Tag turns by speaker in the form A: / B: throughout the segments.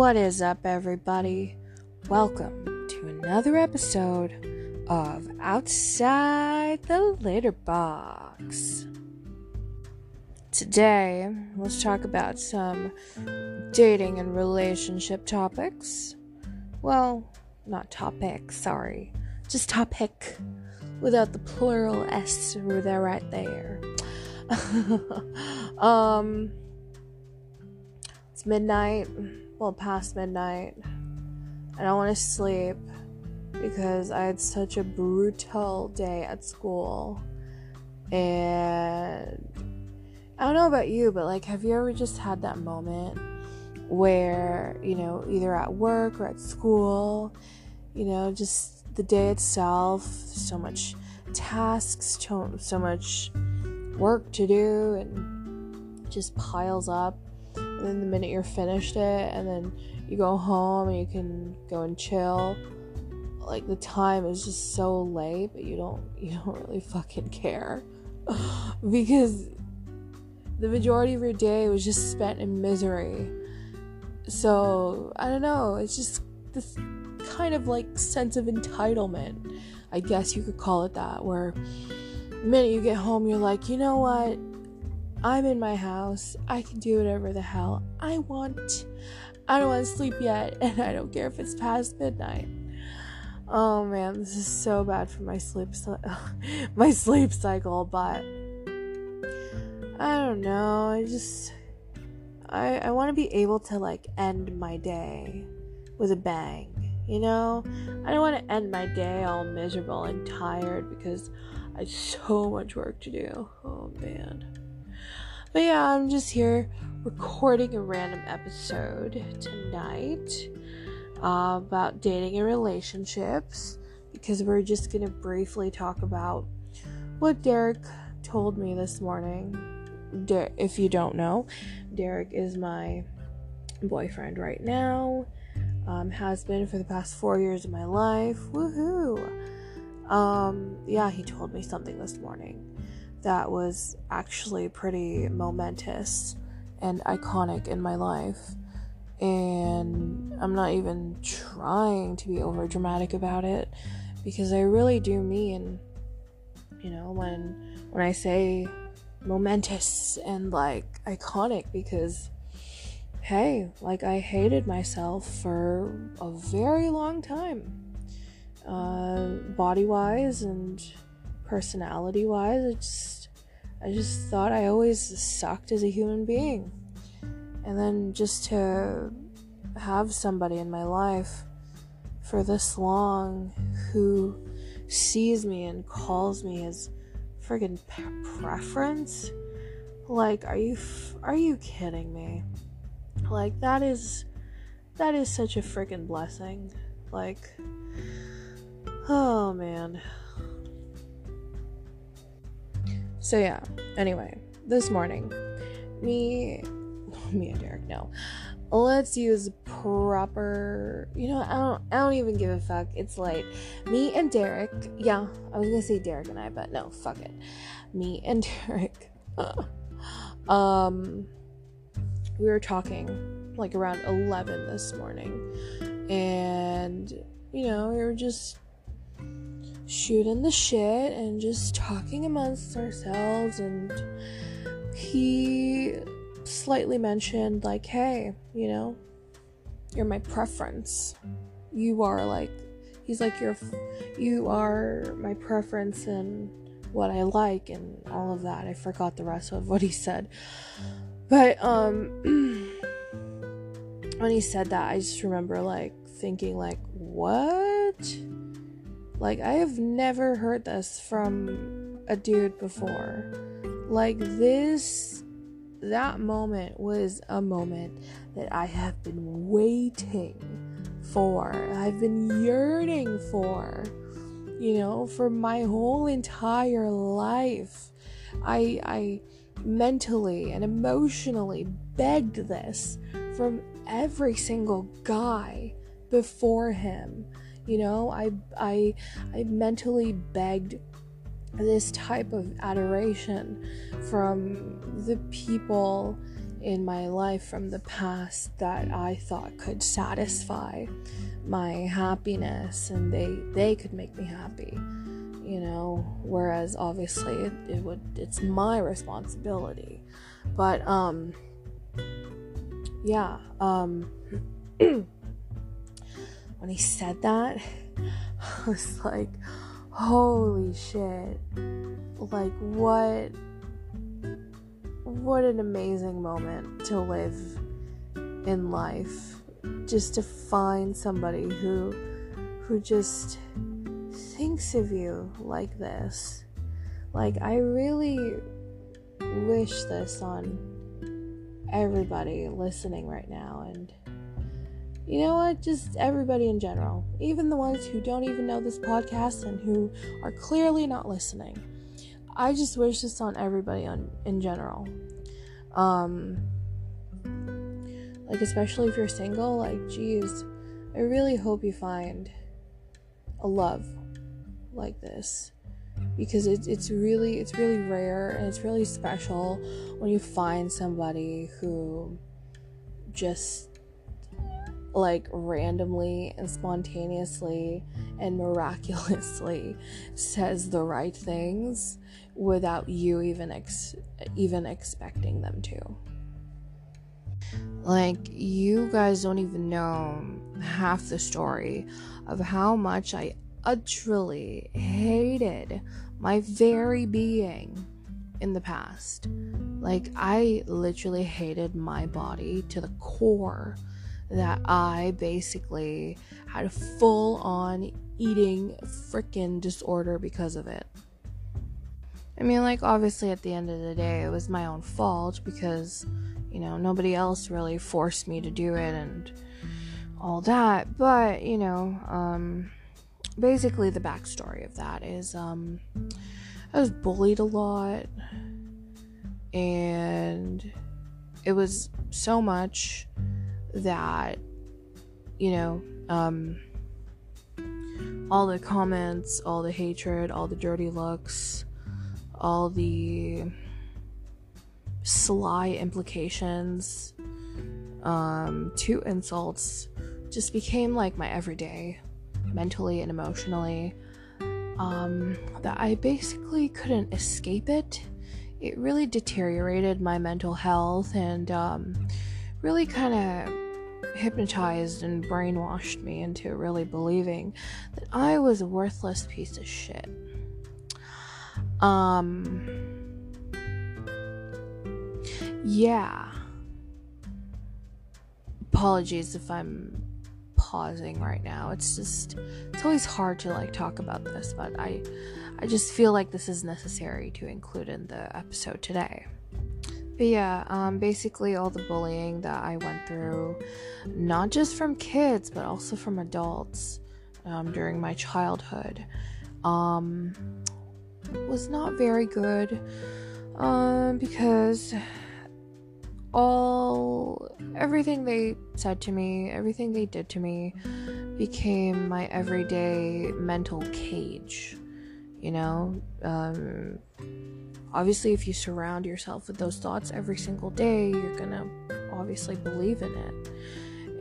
A: What is up, everybody? Welcome to another episode of Outside the Litter Box. Today, let's talk about some dating and relationship topics. Well, not topic, sorry, just topic without the plural S there right there. um, it's midnight, well, past midnight. I don't want to sleep because I had such a brutal day at school. And I don't know about you, but like, have you ever just had that moment where, you know, either at work or at school, you know, just the day itself, so much tasks, so much work to do, and just piles up. Then the minute you're finished it, and then you go home and you can go and chill. Like the time is just so late, but you don't you don't really fucking care because the majority of your day was just spent in misery. So I don't know. It's just this kind of like sense of entitlement, I guess you could call it that, where the minute you get home, you're like, you know what? I'm in my house. I can do whatever the hell I want. I don't want to sleep yet, and I don't care if it's past midnight. Oh man, this is so bad for my sleep my sleep cycle, but I don't know. I just I I want to be able to like end my day with a bang. You know, I don't want to end my day all miserable and tired because I have so much work to do. Oh man. But yeah, I'm just here recording a random episode tonight uh, about dating and relationships because we're just gonna briefly talk about what Derek told me this morning. Der- if you don't know, Derek is my boyfriend right now um, has been for the past four years of my life. Woohoo! Um, yeah, he told me something this morning that was actually pretty momentous and iconic in my life. And I'm not even trying to be over dramatic about it because I really do mean, you know, when when I say momentous and like iconic because hey, like I hated myself for a very long time. Uh, body wise and personality wise, I just, I just thought I always sucked as a human being. And then just to have somebody in my life for this long who sees me and calls me his friggin' preference like are you f- are you kidding me like that is that is such a friggin' blessing. Like oh man. So yeah, anyway, this morning, me me and Derek, no. Let's use proper you know, I don't I don't even give a fuck. It's late. Me and Derek, yeah, I was gonna say Derek and I, but no, fuck it. Me and Derek. um we were talking like around 11 this morning and you know we were just shooting the shit and just talking amongst ourselves. And he slightly mentioned like hey you know you're my preference. You are like he's like you're you are my preference and what i like and all of that. I forgot the rest of what he said. But um when he said that, I just remember like thinking like, "What?" Like I have never heard this from a dude before. Like this that moment was a moment that I have been waiting for. I've been yearning for. You know, for my whole entire life. I I mentally and emotionally begged this from every single guy before him. You know, I I I mentally begged this type of adoration from the people in my life from the past that I thought could satisfy my happiness and they they could make me happy you know whereas obviously it, it would it's my responsibility. But um yeah um when he said that i was like holy shit. Like what what an amazing moment to live in life. Just to find somebody who who just thinks of you like this. Like i really wish this on everybody listening right now and you know what? Just everybody in general even the ones who don't even know this podcast and who are clearly not listening. I just wish this on everybody on in general. Um like especially if you're single, like geez, I really hope you find a love like this. Because it's it's really it's really rare and it's really special when you find somebody who just like randomly and spontaneously and miraculously says the right things without you even ex- even expecting them to. Like you guys don't even know half the story of how much I utterly hated my very being in the past. Like I literally hated my body to the core that I basically had a full on eating freaking disorder because of it. I mean, like, obviously, at the end of the day, it was my own fault because, you know, nobody else really forced me to do it and all that. But, you know, um, basically, the backstory of that is, um, I was bullied a lot and it was so much that, you know, um, all the comments, all the hatred, all the dirty looks, all the sly implications, um, to insults just became like my everyday, mentally and emotionally. Um, that I basically couldn't escape it. It really deteriorated my mental health and um, really kind of hypnotized and brainwashed me into really believing that I was a worthless piece of shit. Um, yeah. Apologies if I'm pausing right now. It's just it's always hard to like talk about this, but I I just feel like this is necessary to include in the episode today. But yeah, um, basically all the bullying that I went through, not just from kids, but also from adults um, during my childhood. Um, was not very good um, because all everything they said to me, everything they did to me became my everyday mental cage. You know, um, obviously, if you surround yourself with those thoughts every single day, you're gonna obviously believe in it.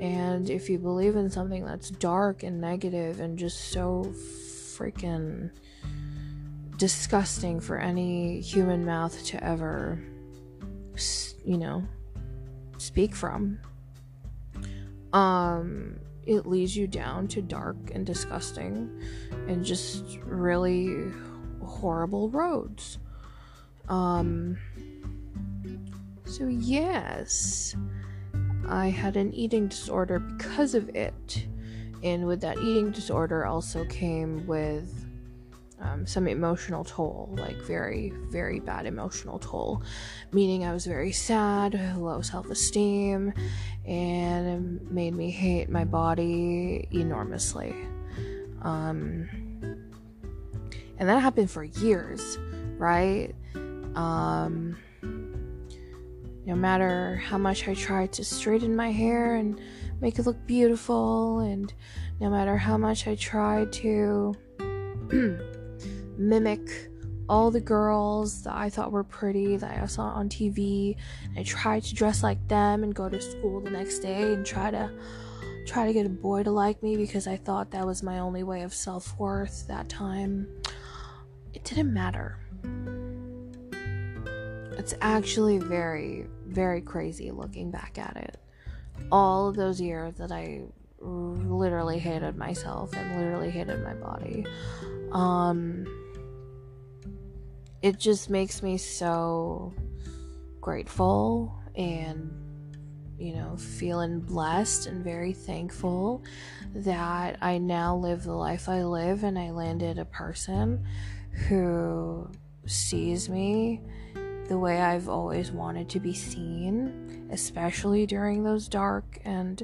A: And if you believe in something that's dark and negative and just so freaking disgusting for any human mouth to ever, you know, speak from. Um, it leads you down to dark and disgusting and just really horrible roads. Um, so, yes, I had an eating disorder because of it. And with that eating disorder also came with um, some emotional toll, like very, very bad emotional toll. Meaning, I was very sad, low self esteem, and it made me hate my body enormously. Um, and that happened for years, right? Um, no matter how much I tried to straighten my hair and make it look beautiful, and no matter how much I tried to mimic all the girls that I thought were pretty that I saw on TV. I tried to dress like them and go to school the next day and try to try to get a boy to like me because I thought that was my only way of self-worth that time. It didn't matter. It's actually very very crazy looking back at it. All of those years that I literally hated myself and literally hated my body. Um, it just makes me so grateful and you know feeling blessed and very thankful that I now live the life I live and I landed a person who sees me the way I've always wanted to be seen, especially during those dark and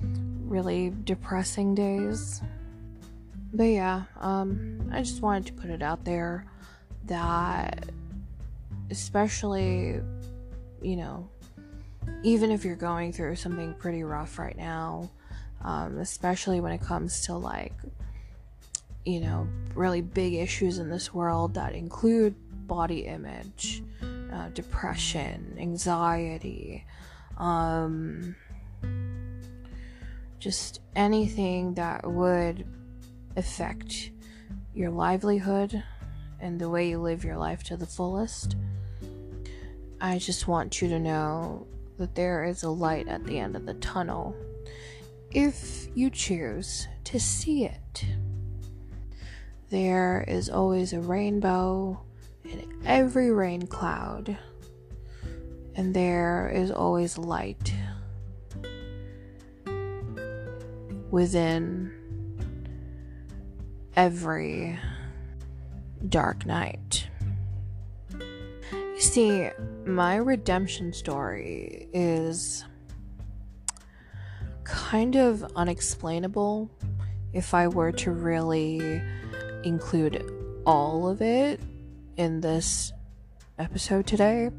A: really depressing days. But yeah, um, I just wanted to put it out there that, especially, you know, even if you're going through something pretty rough right now, um, especially when it comes to like, you know, really big issues in this world that include body image, uh, depression, anxiety, um, just anything that would affect your livelihood and the way you live your life to the fullest. I just want you to know that there is a light at the end of the tunnel if you choose to see it. There is always a rainbow in every rain cloud, and there is always light within every dark night. You see, my redemption story is kind of unexplainable if I were to really include all of it in this episode today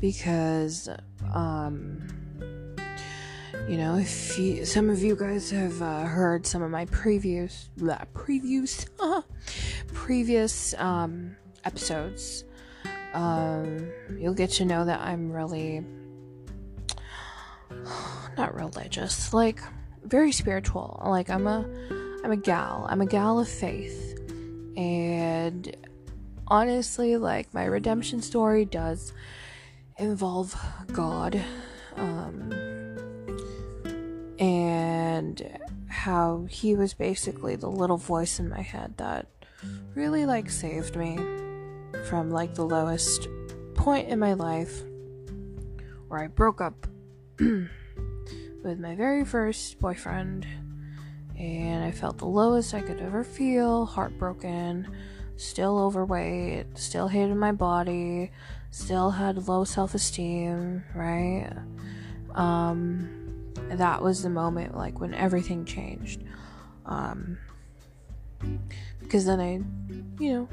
A: because um you know if you, some of you guys have uh, heard some of my previous blah, previews previous um episodes um you'll get to know that I'm really not religious like very spiritual. Like I'm a I'm a gal. I'm a gal of faith. And honestly, like my redemption story does involve God, um, and how He was basically the little voice in my head that really like saved me from like the lowest point in my life where I broke up with my very first boyfriend and I felt the lowest I could ever feel, heartbroken still overweight, still hated my body, still had low self esteem, right? Um, that was the moment, like, when everything changed. Um, because then I, you know,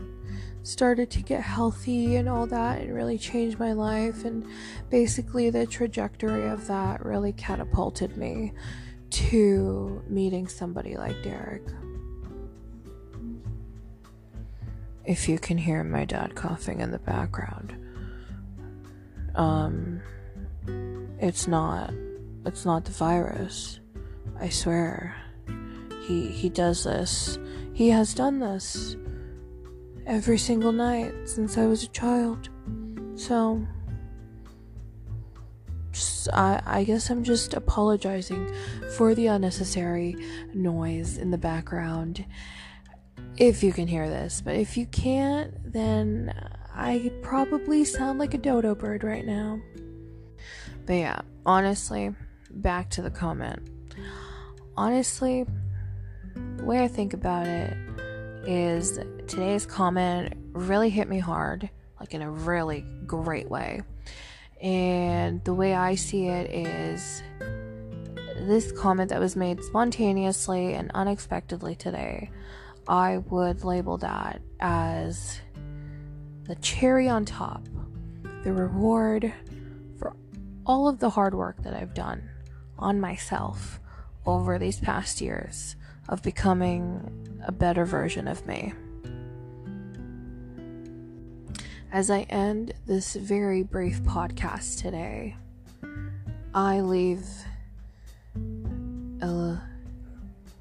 A: started to get healthy and all that and really changed my life. And basically, the trajectory of that really catapulted me to meeting somebody like Derek. if you can hear my dad coughing in the background. Um it's not it's not the virus. I swear. He he does this. He has done this every single night since I was a child. So I I guess I'm just apologizing for the unnecessary noise in the background if you can hear this. But if you can't, then I probably sound like a dodo bird right now. But yeah, honestly, back to the comment. Honestly, the way I think about it is today's comment really hit me hard, like in a really great way. And the way I see it is this comment that was made spontaneously and unexpectedly today I would label that as the cherry on top, the reward for all of the hard work that I've done on myself over these past years of becoming a better version of me. as I end this very brief podcast today, I leave a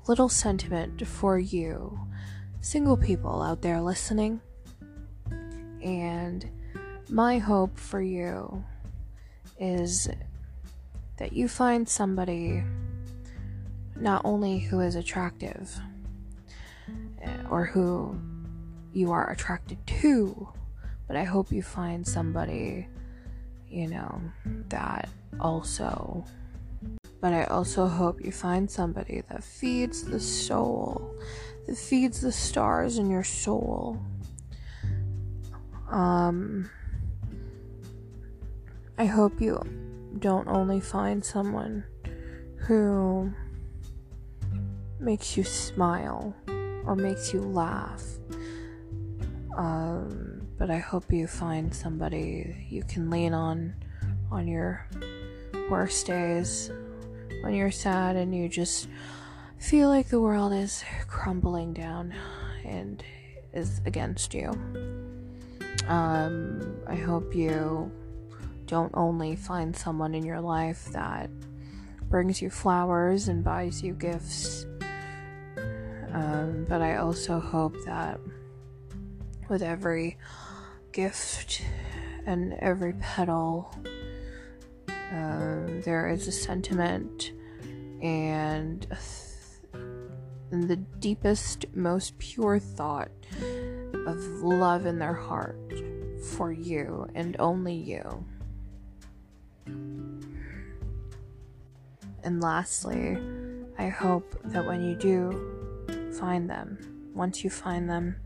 A: little sentiment for you, single people out there listening. And my hope for you is that you find somebody not only who is attractive eh, or who you are attracted to, but I hope you find somebody, you know, that also. But I also hope you find somebody that feeds the soul, that feeds the stars in your soul. Um, I hope you don't only find someone who makes you smile or makes you laugh. Um, but I hope you find somebody you can lean on on your worst days when you're sad and you just feel like the world is crumbling down and is against you. Um, I hope you don't only find someone in your life that brings you flowers and buys you gifts, um, but I also hope that with every gift and every petal, um, there is a sentiment and, and the deepest, most pure thought of love in their heart for you and only you. And lastly, I hope that when you do find them, once you find them,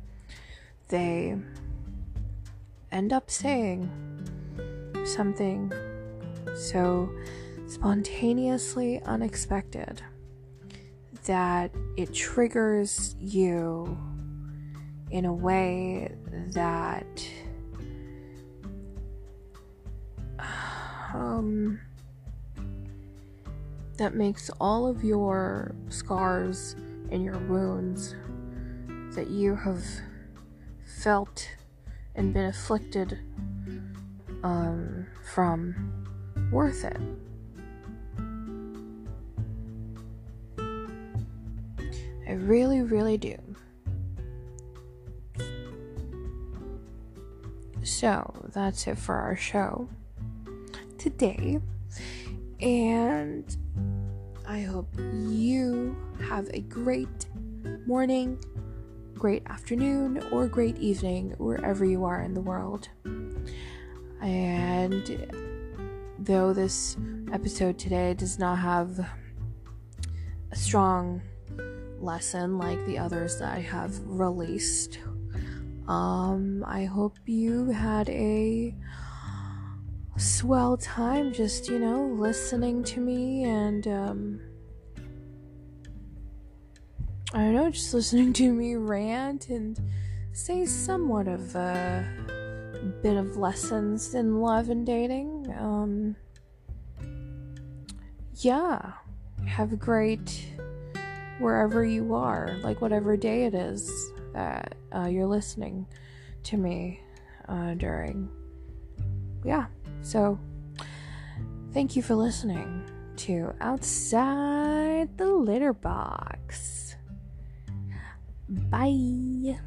A: they end up saying something so spontaneously unexpected that it triggers you in a way that um, that makes all of your scars and your wounds that you have felt and been afflicted um, from worth it. I really, really do. So that's it for our show today. And I hope you have a great morning, great afternoon, or great evening wherever you are in the world. And though this episode today does not have a strong lesson like the others that I have released, um, I hope you had a swell time just, you know, listening to me and, um, I don't know, just listening to me rant and say somewhat of a bit of lessons in love and dating. Um, yeah, have a great wherever you are, like whatever day it is that uh, you're listening to me uh, during. Yeah. So, thank you for listening to Outside the Litter Box. Bye.